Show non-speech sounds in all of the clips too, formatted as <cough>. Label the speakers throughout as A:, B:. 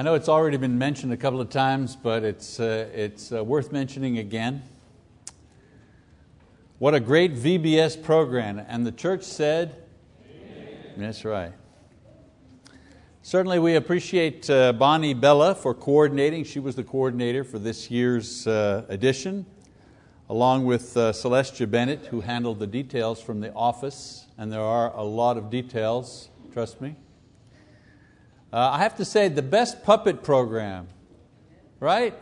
A: I know it's already been mentioned a couple of times, but it's, uh, it's uh, worth mentioning again. What a great VBS program. And the church said, Amen. That's right. Certainly, we appreciate uh, Bonnie Bella for coordinating. She was the coordinator for this year's uh, edition, along with uh, Celestia Bennett, who handled the details from the office. And there are a lot of details, trust me. Uh, I have to say, the best puppet program, right?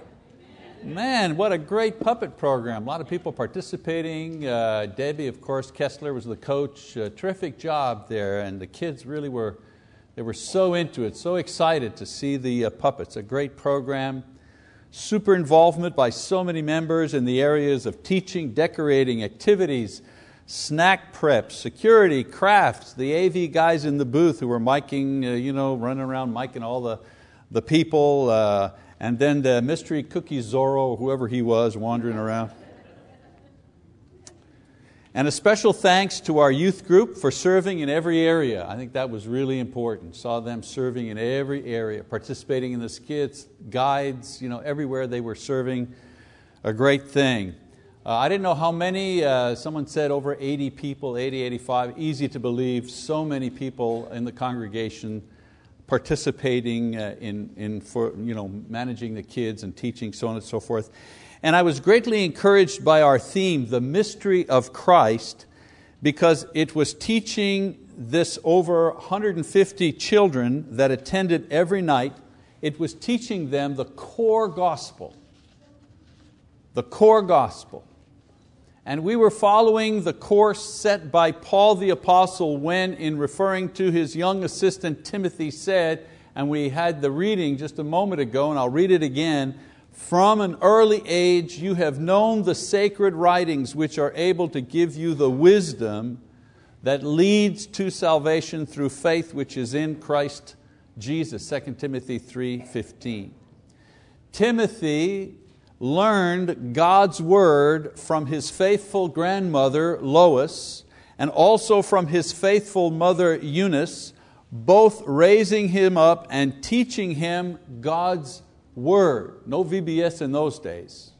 A: Man, what a great puppet program. A lot of people participating. Uh, Debbie, of course, Kessler was the coach. Uh, terrific job there, and the kids really were, they were so into it, so excited to see the uh, puppets. A great program. Super involvement by so many members in the areas of teaching, decorating, activities, snack prep, security, crafts, the AV guys in the booth who were miking, uh, you know, running around miking all the, the people, uh, and then the mystery cookie Zorro, whoever he was, wandering around. And a special thanks to our youth group for serving in every area. I think that was really important. Saw them serving in every area, participating in the skits, guides, you know, everywhere they were serving. A great thing. Uh, I didn't know how many, uh, someone said over 80 people, 80, 85, easy to believe, so many people in the congregation participating uh, in, in for, you know, managing the kids and teaching, so on and so forth. And I was greatly encouraged by our theme, the mystery of Christ, because it was teaching this over 150 children that attended every night, it was teaching them the core gospel. The core gospel. And we were following the course set by Paul the Apostle when, in referring to his young assistant Timothy, said, and we had the reading just a moment ago, and I'll read it again. From an early age, you have known the sacred writings which are able to give you the wisdom that leads to salvation through faith which is in Christ Jesus. 2 Timothy 3:15. Timothy learned God's word from his faithful grandmother Lois and also from his faithful mother Eunice, both raising him up and teaching him God's word. No VBS in those days.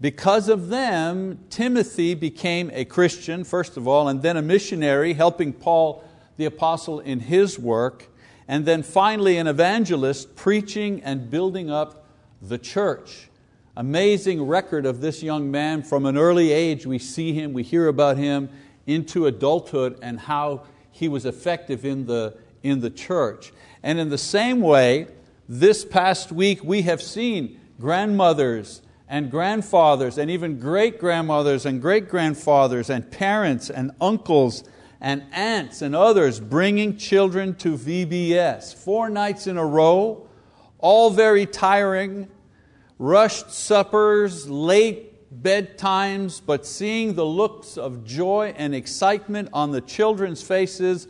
A: Because of them, Timothy became a Christian, first of all, and then a missionary, helping Paul the apostle in his work, and then finally an evangelist, preaching and building up the church. Amazing record of this young man from an early age. We see him, we hear about him into adulthood and how he was effective in the, in the church. And in the same way, this past week we have seen grandmothers and grandfathers and even great grandmothers and great grandfathers and parents and uncles and aunts and others bringing children to VBS. Four nights in a row, all very tiring, rushed suppers, late bedtimes, but seeing the looks of joy and excitement on the children's faces,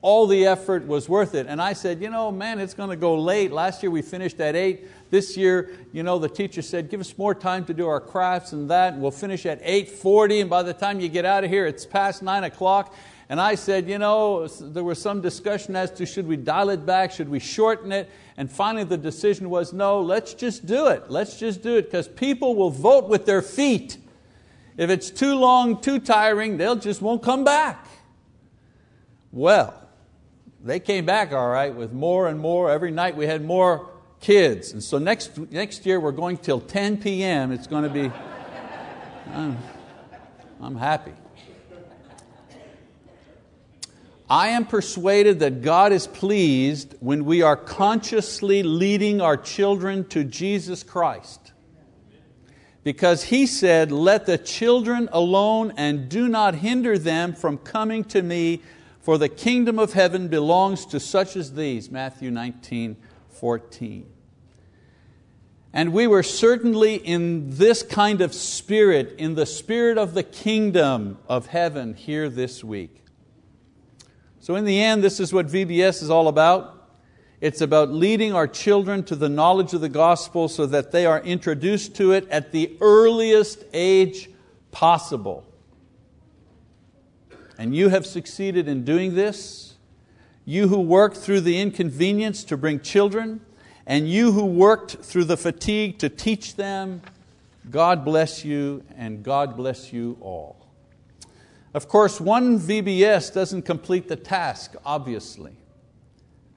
A: all the effort was worth it. And I said, you know, man, it's going to go late. Last year we finished at 8. This year, you know, the teacher said, give us more time to do our crafts and that, and we'll finish at 8.40, and by the time you get out of here, it's past 9 o'clock. And I said, you know, there was some discussion as to should we dial it back, should we shorten it? And finally the decision was no, let's just do it. Let's just do it because people will vote with their feet. If it's too long, too tiring, they'll just won't come back. Well, they came back all right with more and more. Every night we had more kids. And so next, next year we're going till 10 p.m. It's going to be, <laughs> I'm, I'm happy. I am persuaded that God is pleased when we are consciously leading our children to Jesus Christ. Because He said, Let the children alone and do not hinder them from coming to me, for the kingdom of heaven belongs to such as these. Matthew 19, 14. And we were certainly in this kind of spirit, in the spirit of the kingdom of heaven here this week. So, in the end, this is what VBS is all about. It's about leading our children to the knowledge of the gospel so that they are introduced to it at the earliest age possible. And you have succeeded in doing this. you who worked through the inconvenience to bring children, and you who worked through the fatigue to teach them, God bless you and God bless you all. Of course, one VBS doesn't complete the task, obviously.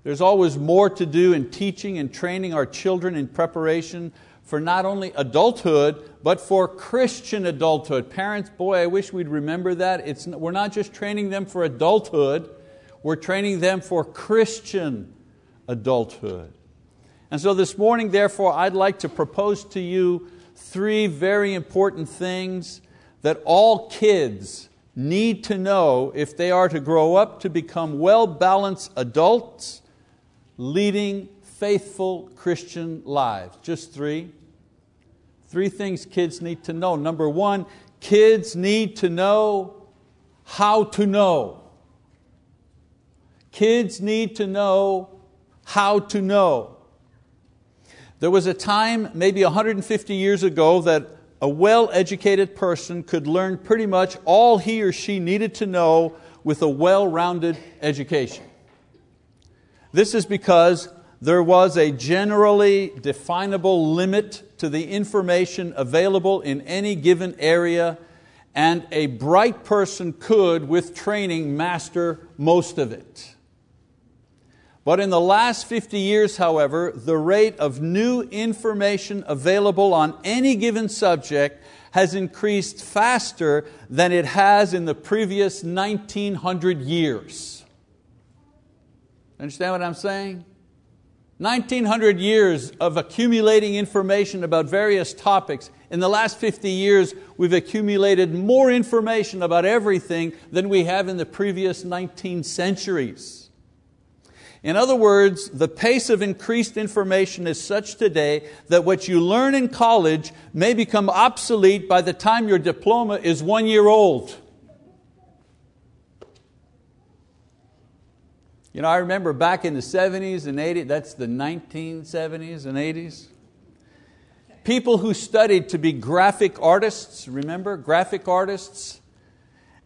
A: There's always more to do in teaching and training our children in preparation for not only adulthood, but for Christian adulthood. Parents, boy, I wish we'd remember that. It's, we're not just training them for adulthood, we're training them for Christian adulthood. And so this morning, therefore, I'd like to propose to you three very important things that all kids need to know if they are to grow up to become well balanced adults leading faithful Christian lives. Just three. Three things kids need to know. Number one, kids need to know how to know. Kids need to know how to know. There was a time, maybe 150 years ago, that a well educated person could learn pretty much all he or she needed to know with a well rounded education. This is because there was a generally definable limit to the information available in any given area, and a bright person could, with training, master most of it. But in the last 50 years, however, the rate of new information available on any given subject has increased faster than it has in the previous 1900 years. Understand what I'm saying? 1900 years of accumulating information about various topics. In the last 50 years, we've accumulated more information about everything than we have in the previous 19 centuries. In other words, the pace of increased information is such today that what you learn in college may become obsolete by the time your diploma is one year old. You know, I remember back in the 70s and 80s, that's the 1970s and 80s, people who studied to be graphic artists, remember, graphic artists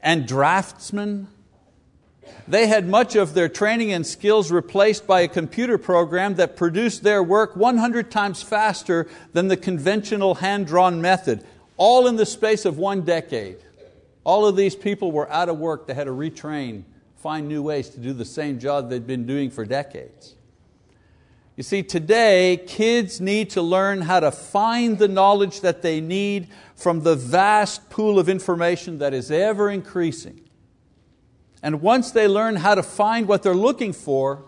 A: and draftsmen, they had much of their training and skills replaced by a computer program that produced their work 100 times faster than the conventional hand drawn method, all in the space of one decade. All of these people were out of work, they had to retrain, find new ways to do the same job they'd been doing for decades. You see, today, kids need to learn how to find the knowledge that they need from the vast pool of information that is ever increasing. And once they learn how to find what they're looking for,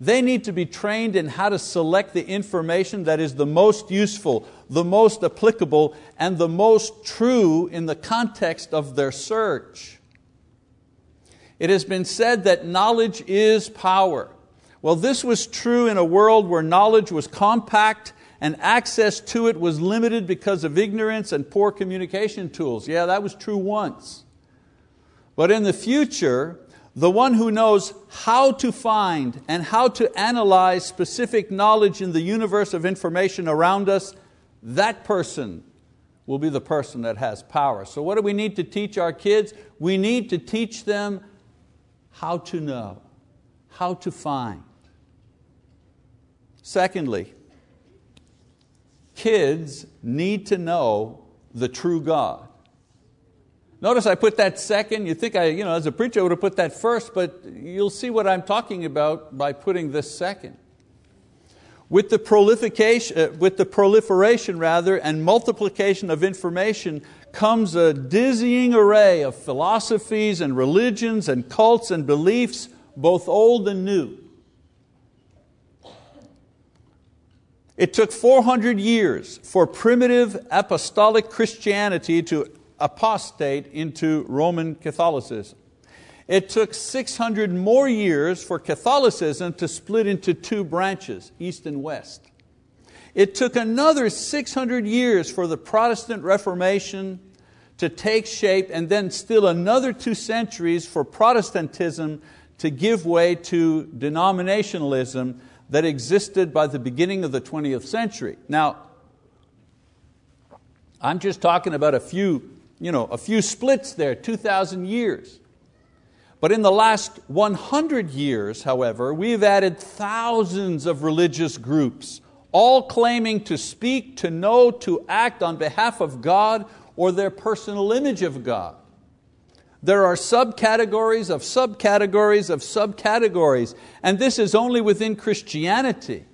A: they need to be trained in how to select the information that is the most useful, the most applicable, and the most true in the context of their search. It has been said that knowledge is power. Well, this was true in a world where knowledge was compact and access to it was limited because of ignorance and poor communication tools. Yeah, that was true once. But in the future, the one who knows how to find and how to analyze specific knowledge in the universe of information around us, that person will be the person that has power. So, what do we need to teach our kids? We need to teach them how to know, how to find. Secondly, kids need to know the true God. Notice I put that second. You think I, you know, as a preacher, I would have put that first, but you'll see what I'm talking about by putting this second. With the proliferation, uh, with the proliferation rather, and multiplication of information comes a dizzying array of philosophies and religions and cults and beliefs, both old and new. It took 400 years for primitive apostolic Christianity to apostate into Roman Catholicism. It took 600 more years for Catholicism to split into two branches, East and West. It took another 600 years for the Protestant Reformation to take shape, and then still another two centuries for Protestantism to give way to denominationalism that existed by the beginning of the 20th century. Now, I'm just talking about a few you know, a few splits there, 2,000 years. But in the last 100 years, however, we've added thousands of religious groups, all claiming to speak, to know, to act on behalf of God or their personal image of God. There are subcategories of subcategories of subcategories, and this is only within Christianity.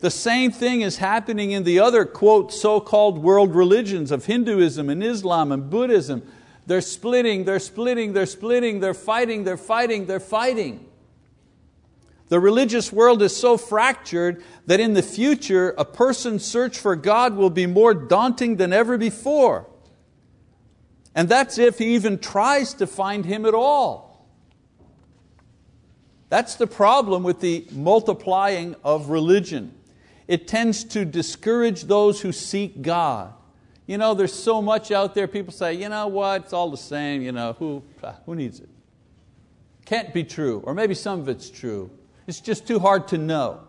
A: The same thing is happening in the other, quote, so called world religions of Hinduism and Islam and Buddhism they're splitting, they're splitting, they're splitting, they're fighting, they're fighting, they're fighting. The religious world is so fractured that in the future a person's search for God will be more daunting than ever before. And that's if he even tries to find Him at all. That's the problem with the multiplying of religion. It tends to discourage those who seek God. You know, there's so much out there, people say, you know what, it's all the same, you know, who, ah, who needs it? Can't be true, or maybe some of it's true. It's just too hard to know.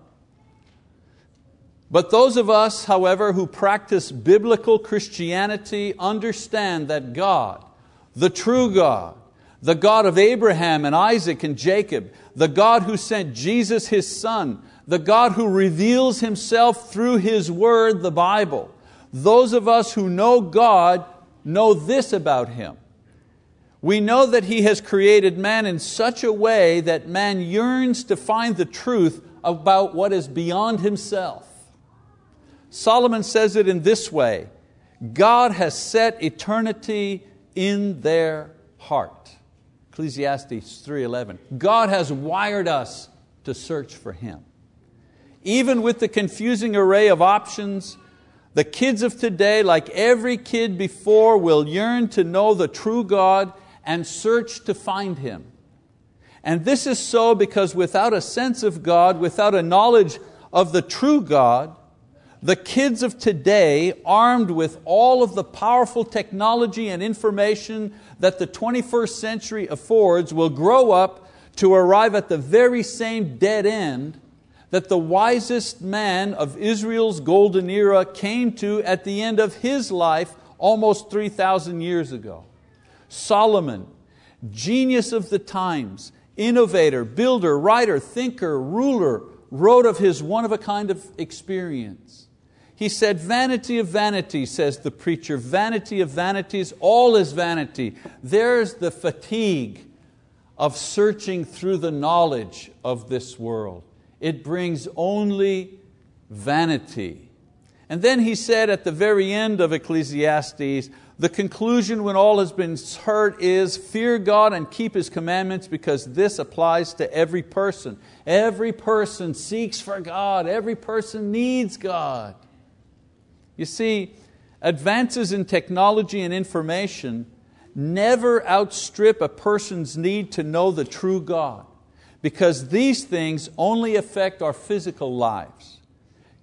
A: But those of us, however, who practice biblical Christianity understand that God, the true God, the God of Abraham and Isaac and Jacob, the God who sent Jesus His Son, the God who reveals Himself through His Word, the Bible, those of us who know God know this about Him. We know that He has created man in such a way that man yearns to find the truth about what is beyond himself. Solomon says it in this way God has set eternity in their heart. Ecclesiastes 3:11. God has wired us to search for Him. Even with the confusing array of options the kids of today, like every kid before, will yearn to know the true God and search to find Him. And this is so because without a sense of God, without a knowledge of the true God, the kids of today, armed with all of the powerful technology and information that the 21st century affords, will grow up to arrive at the very same dead end that the wisest man of Israel's golden era came to at the end of his life almost 3,000 years ago. Solomon, genius of the times, innovator, builder, writer, thinker, ruler, wrote of his one of a kind of experience. He said, Vanity of vanity, says the preacher, vanity of vanities, all is vanity. There's the fatigue of searching through the knowledge of this world it brings only vanity. And then he said at the very end of Ecclesiastes, the conclusion when all has been heard is fear God and keep His commandments because this applies to every person. Every person seeks for God, every person needs God. You see, advances in technology and information never outstrip a person's need to know the true God because these things only affect our physical lives.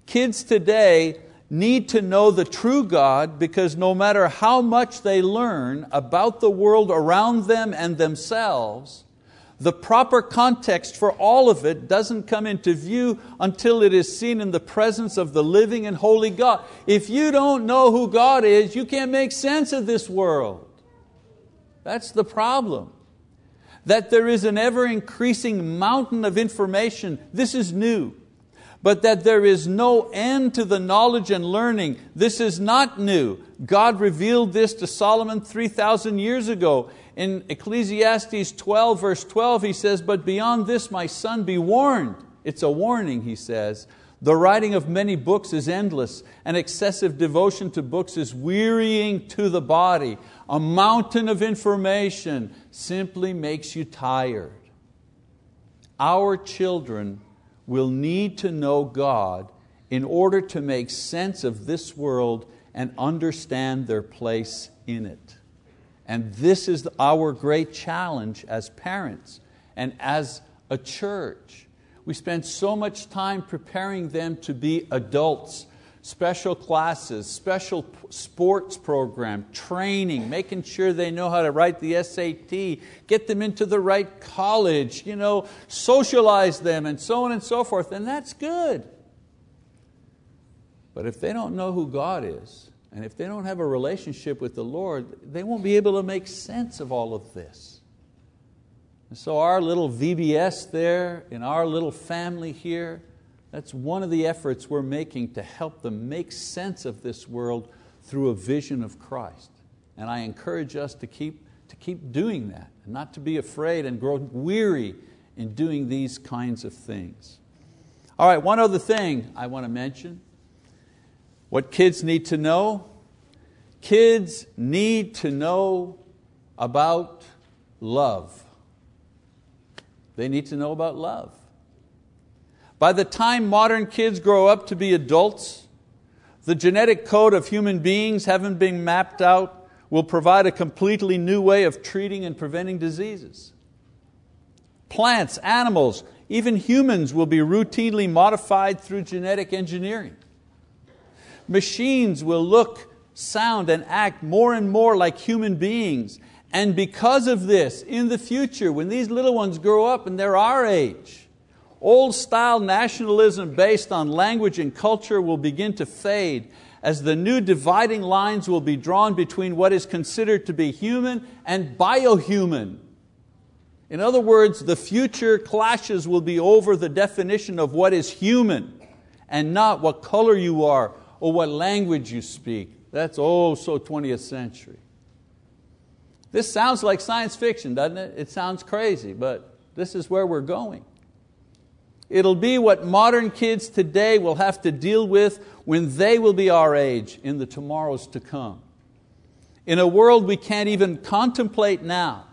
A: Kids today need to know the true God because no matter how much they learn about the world around them and themselves, the proper context for all of it doesn't come into view until it is seen in the presence of the living and holy God. If you don't know who God is, you can't make sense of this world. That's the problem that there is an ever increasing mountain of information. This is new. But that there is no end to the knowledge and learning. This is not new. God revealed this to Solomon 3,000 years ago. In Ecclesiastes 12, verse 12, he says, But beyond this, my son, be warned. It's a warning, he says. The writing of many books is endless, and excessive devotion to books is wearying to the body. A mountain of information simply makes you tired. Our children will need to know God in order to make sense of this world and understand their place in it. And this is our great challenge as parents and as a church. We spend so much time preparing them to be adults special classes, special sports program, training, making sure they know how to write the SAT, get them into the right college, you know, socialize them, and so on and so forth, and that's good. But if they don't know who God is, and if they don't have a relationship with the Lord, they won't be able to make sense of all of this. And so our little VBS there, in our little family here, that's one of the efforts we're making to help them make sense of this world through a vision of Christ. And I encourage us to keep, to keep doing that, and not to be afraid and grow weary in doing these kinds of things. All right, one other thing I want to mention. What kids need to know? Kids need to know about love. They need to know about love. By the time modern kids grow up to be adults, the genetic code of human beings, having been mapped out, will provide a completely new way of treating and preventing diseases. Plants, animals, even humans will be routinely modified through genetic engineering. Machines will look, sound, and act more and more like human beings. And because of this, in the future, when these little ones grow up and they're our age, old style nationalism based on language and culture will begin to fade as the new dividing lines will be drawn between what is considered to be human and biohuman. In other words, the future clashes will be over the definition of what is human and not what color you are or what language you speak. That's oh so 20th century. This sounds like science fiction, doesn't it? It sounds crazy, but this is where we're going. It'll be what modern kids today will have to deal with when they will be our age in the tomorrows to come. In a world we can't even contemplate now,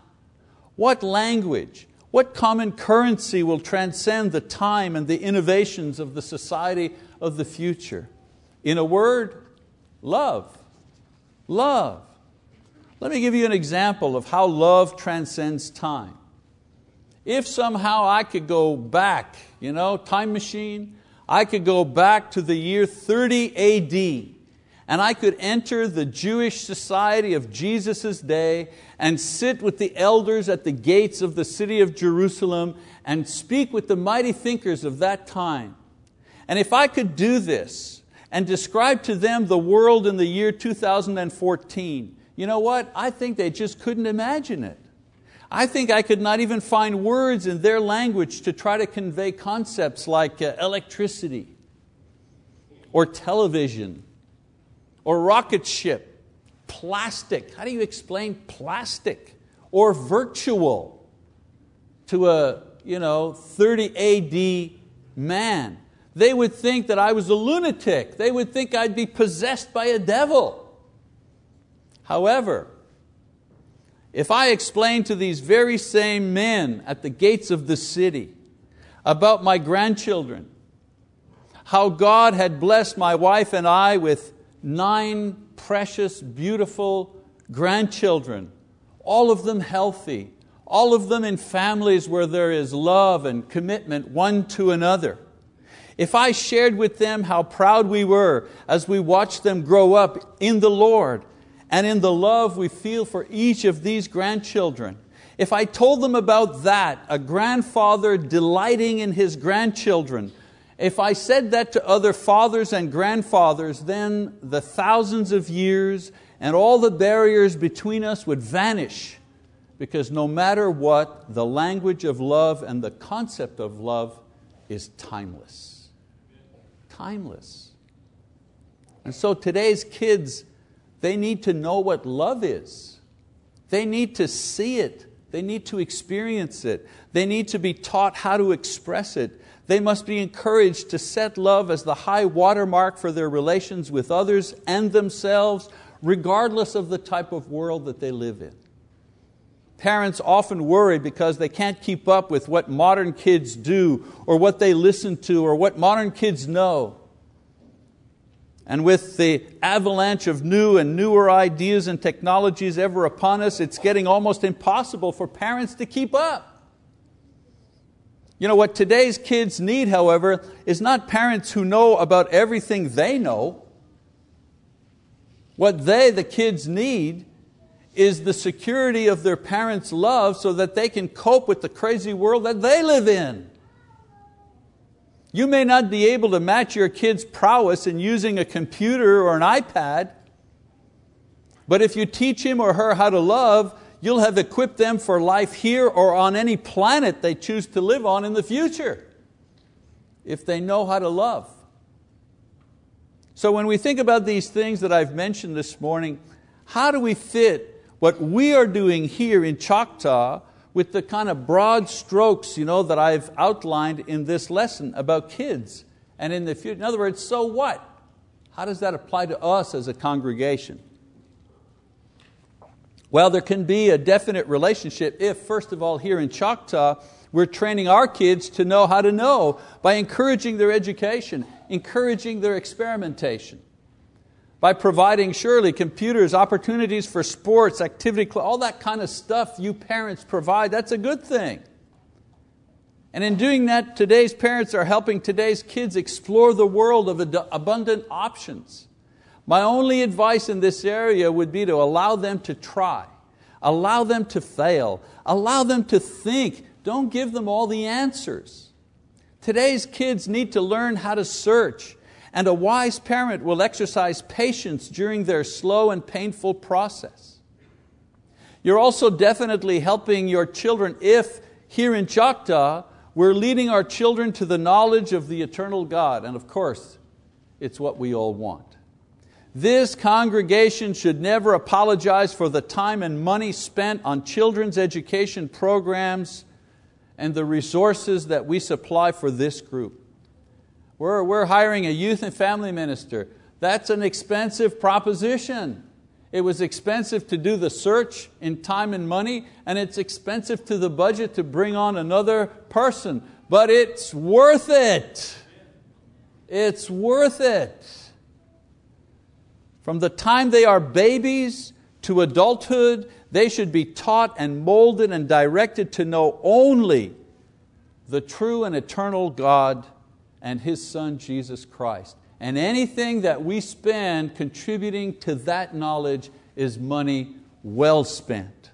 A: what language, what common currency will transcend the time and the innovations of the society of the future? In a word, love. Love. Let me give you an example of how love transcends time. If somehow I could go back, you know, time machine, I could go back to the year 30 AD and I could enter the Jewish society of Jesus' day and sit with the elders at the gates of the city of Jerusalem and speak with the mighty thinkers of that time. And if I could do this and describe to them the world in the year 2014, you know what? I think they just couldn't imagine it. I think I could not even find words in their language to try to convey concepts like uh, electricity or television or rocket ship, plastic. How do you explain plastic? Or virtual to a you know, 30 AD man. They would think that I was a lunatic. They would think I'd be possessed by a devil. However, if I explain to these very same men at the gates of the city about my grandchildren, how God had blessed my wife and I with nine precious, beautiful grandchildren, all of them healthy, all of them in families where there is love and commitment one to another. If I shared with them how proud we were as we watched them grow up in the Lord and in the love we feel for each of these grandchildren, if I told them about that, a grandfather delighting in his grandchildren, if I said that to other fathers and grandfathers, then the thousands of years and all the barriers between us would vanish because no matter what, the language of love and the concept of love is timeless. Timeless. And so today's kids, they need to know what love is. They need to see it. They need to experience it. They need to be taught how to express it. They must be encouraged to set love as the high watermark for their relations with others and themselves, regardless of the type of world that they live in. Parents often worry because they can't keep up with what modern kids do, or what they listen to, or what modern kids know. And with the avalanche of new and newer ideas and technologies ever upon us, it's getting almost impossible for parents to keep up. You know, what today's kids need, however, is not parents who know about everything they know. What they, the kids, need is the security of their parents' love so that they can cope with the crazy world that they live in. You may not be able to match your kid's prowess in using a computer or an iPad, but if you teach him or her how to love, you'll have equipped them for life here or on any planet they choose to live on in the future, if they know how to love. So when we think about these things that I've mentioned this morning, how do we fit what we are doing here in Choctaw with the kind of broad strokes you know, that I've outlined in this lesson about kids and in the future. In other words, so what? How does that apply to us as a congregation? Well, there can be a definite relationship if, first of all, here in Choctaw, we're training our kids to know how to know by encouraging their education, encouraging their experimentation by providing surely computers, opportunities for sports, activity, all that kind of stuff you parents provide, that's a good thing. And in doing that, today's parents are helping today's kids explore the world of abundant options. My only advice in this area would be to allow them to try, allow them to fail, allow them to think. Don't give them all the answers. Today's kids need to learn how to search, and a wise parent will exercise patience during their slow and painful process. You're also definitely helping your children if, here in Choctaw, we're leading our children to the knowledge of the eternal God, and of course, it's what we all want. This congregation should never apologize for the time and money spent on children's education programs and the resources that we supply for this group. We're, we're hiring a youth and family minister. That's an expensive proposition. It was expensive to do the search in time and money, and it's expensive to the budget to bring on another person, but it's worth it. It's worth it. From the time they are babies to adulthood, they should be taught and molded and directed to know only the true and eternal God and His Son Jesus Christ. And anything that we spend contributing to that knowledge is money well spent.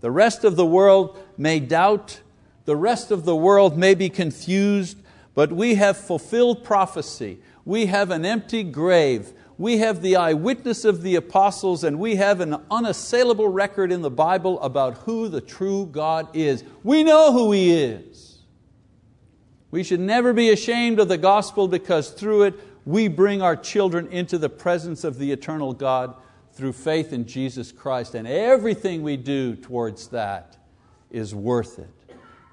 A: The rest of the world may doubt, the rest of the world may be confused, but we have fulfilled prophecy. We have an empty grave. We have the eyewitness of the apostles, and we have an unassailable record in the Bible about who the true God is. We know who He is. We should never be ashamed of the gospel because through it we bring our children into the presence of the eternal God through faith in Jesus Christ. And everything we do towards that is worth it.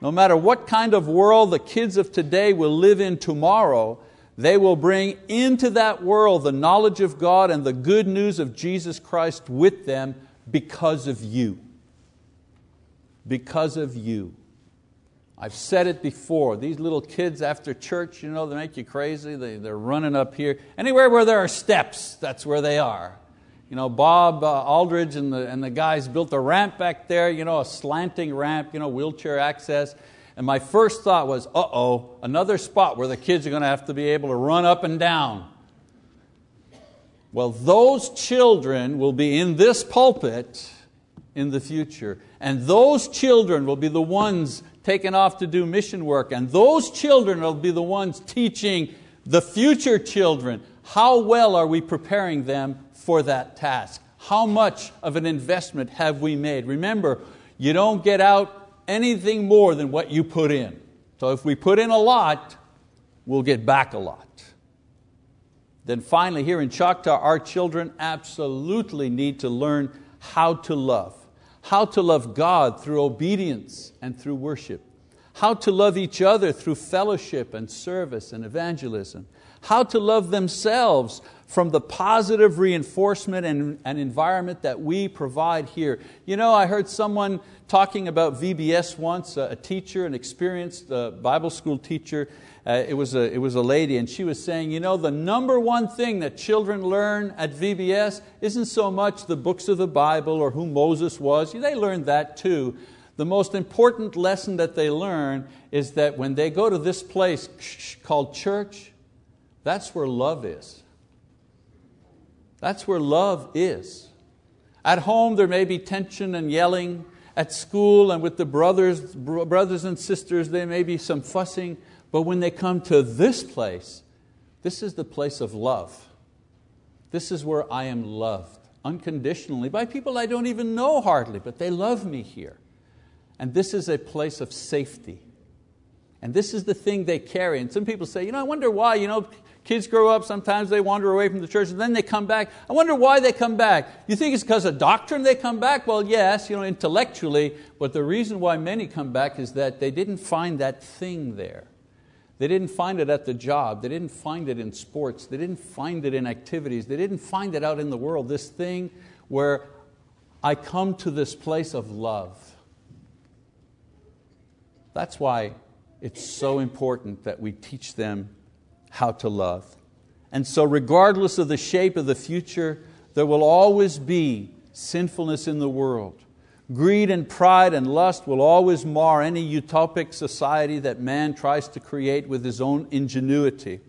A: No matter what kind of world the kids of today will live in tomorrow, they will bring into that world the knowledge of God and the good news of Jesus Christ with them because of you. Because of you. I've said it before, these little kids after church, you know, they make you crazy. They, they're running up here. Anywhere where there are steps, that's where they are. You know, Bob uh, Aldridge and the, and the guys built a ramp back there, you know, a slanting ramp, you know, wheelchair access. And my first thought was, uh oh, another spot where the kids are going to have to be able to run up and down. Well, those children will be in this pulpit in the future. And those children will be the ones taken off to do mission work, and those children will be the ones teaching the future children. How well are we preparing them for that task? How much of an investment have we made? Remember, you don't get out anything more than what you put in. So if we put in a lot, we'll get back a lot. Then finally, here in Choctaw, our children absolutely need to learn how to love how to love God through obedience and through worship, how to love each other through fellowship and service and evangelism, how to love themselves from the positive reinforcement and, and, environment that we provide here. You know, I heard someone talking about VBS once, a, teacher, an experienced uh, Bible school teacher, uh, it, was a, it was a lady, and she was saying, you know, the number one thing that children learn at VBS isn't so much the books of the Bible or who Moses was, they learn that too. The most important lesson that they learn is that when they go to this place called church, that's where love is. That's where love is. At home, there may be tension and yelling. At school and with the brothers, brothers and sisters, there may be some fussing. But when they come to this place, this is the place of love. This is where I am loved. unconditionally by people I don't even know hardly, but they love me here. And this is a place of safety. And this is the thing they carry. And some people say, you know, I wonder why, you know, kids grow up, sometimes they wander away from the church, and then they come back. I wonder why they come back. You think it's because of doctrine they come back? Well, yes, you know, intellectually, but the reason why many come back is that they didn't find that thing there. They didn't find it at the job. They didn't find it in sports. They didn't find it in activities. They didn't find it out in the world. This thing where I come to this place of love. That's why it's so important that we teach them how to love. And so, regardless of the shape of the future, there will always be sinfulness in the world. Greed and pride and lust will always mar any utopic society that man tries to create with his own ingenuity.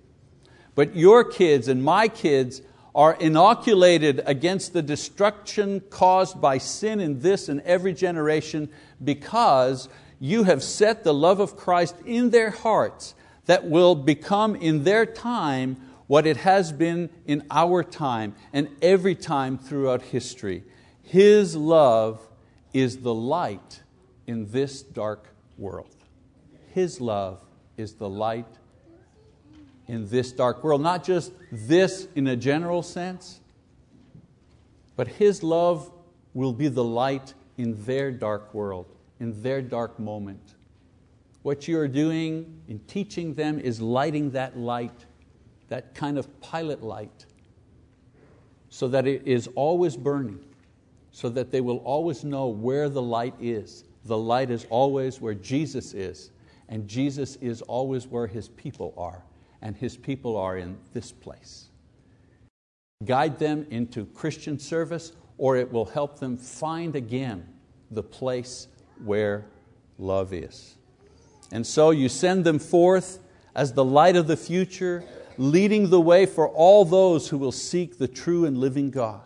A: But your kids and my kids are inoculated against the destruction caused by sin in this and every generation because you have set the love of Christ in their hearts that will become in their time what it has been in our time and every time throughout history. His love is the light in this dark world. His love is the light in this dark world. Not just this in a general sense, but His love will be the light in their dark world, in their dark moment. What you are doing in teaching them is lighting that light, that kind of pilot light, so that it is always burning so that they will always know where the light is. The light is always where Jesus is, and Jesus is always where His people are, and His people are in this place. Guide them into Christian service, or it will help them find again the place where love is. And so you send them forth as the light of the future, leading the way for all those who will seek the true and living God.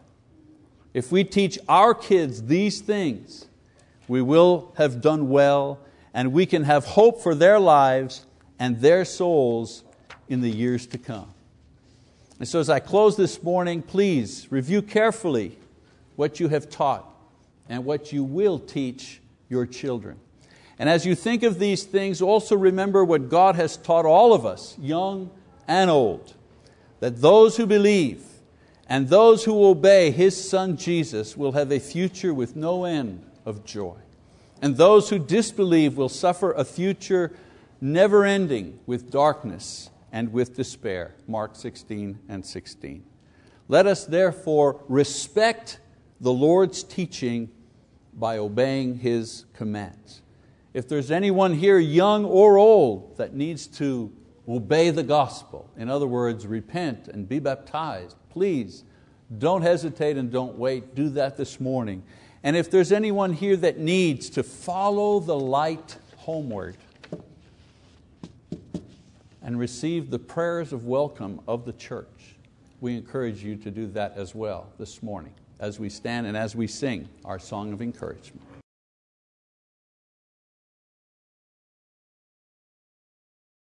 A: If we teach our kids these things, we will have done well and we can have hope for their lives and their souls in the years to come. And so, as I close this morning, please review carefully what you have taught and what you will teach your children. And as you think of these things, also remember what God has taught all of us, young and old, that those who believe and those who obey His Son Jesus will have a future with no end of joy. And those who disbelieve will suffer a future never ending with darkness and with despair. Mark 16 and 16. Let us therefore respect the Lord's teaching by obeying His commands. If there's anyone here, young or old, that needs to obey the gospel, in other words, repent and be baptized, please don't hesitate and don't wait. Do that this morning. And if there's anyone here that needs to follow the light homeward and receive the prayers of welcome of the church, we encourage you to do that as well this morning as we stand and as we sing our song of encouragement.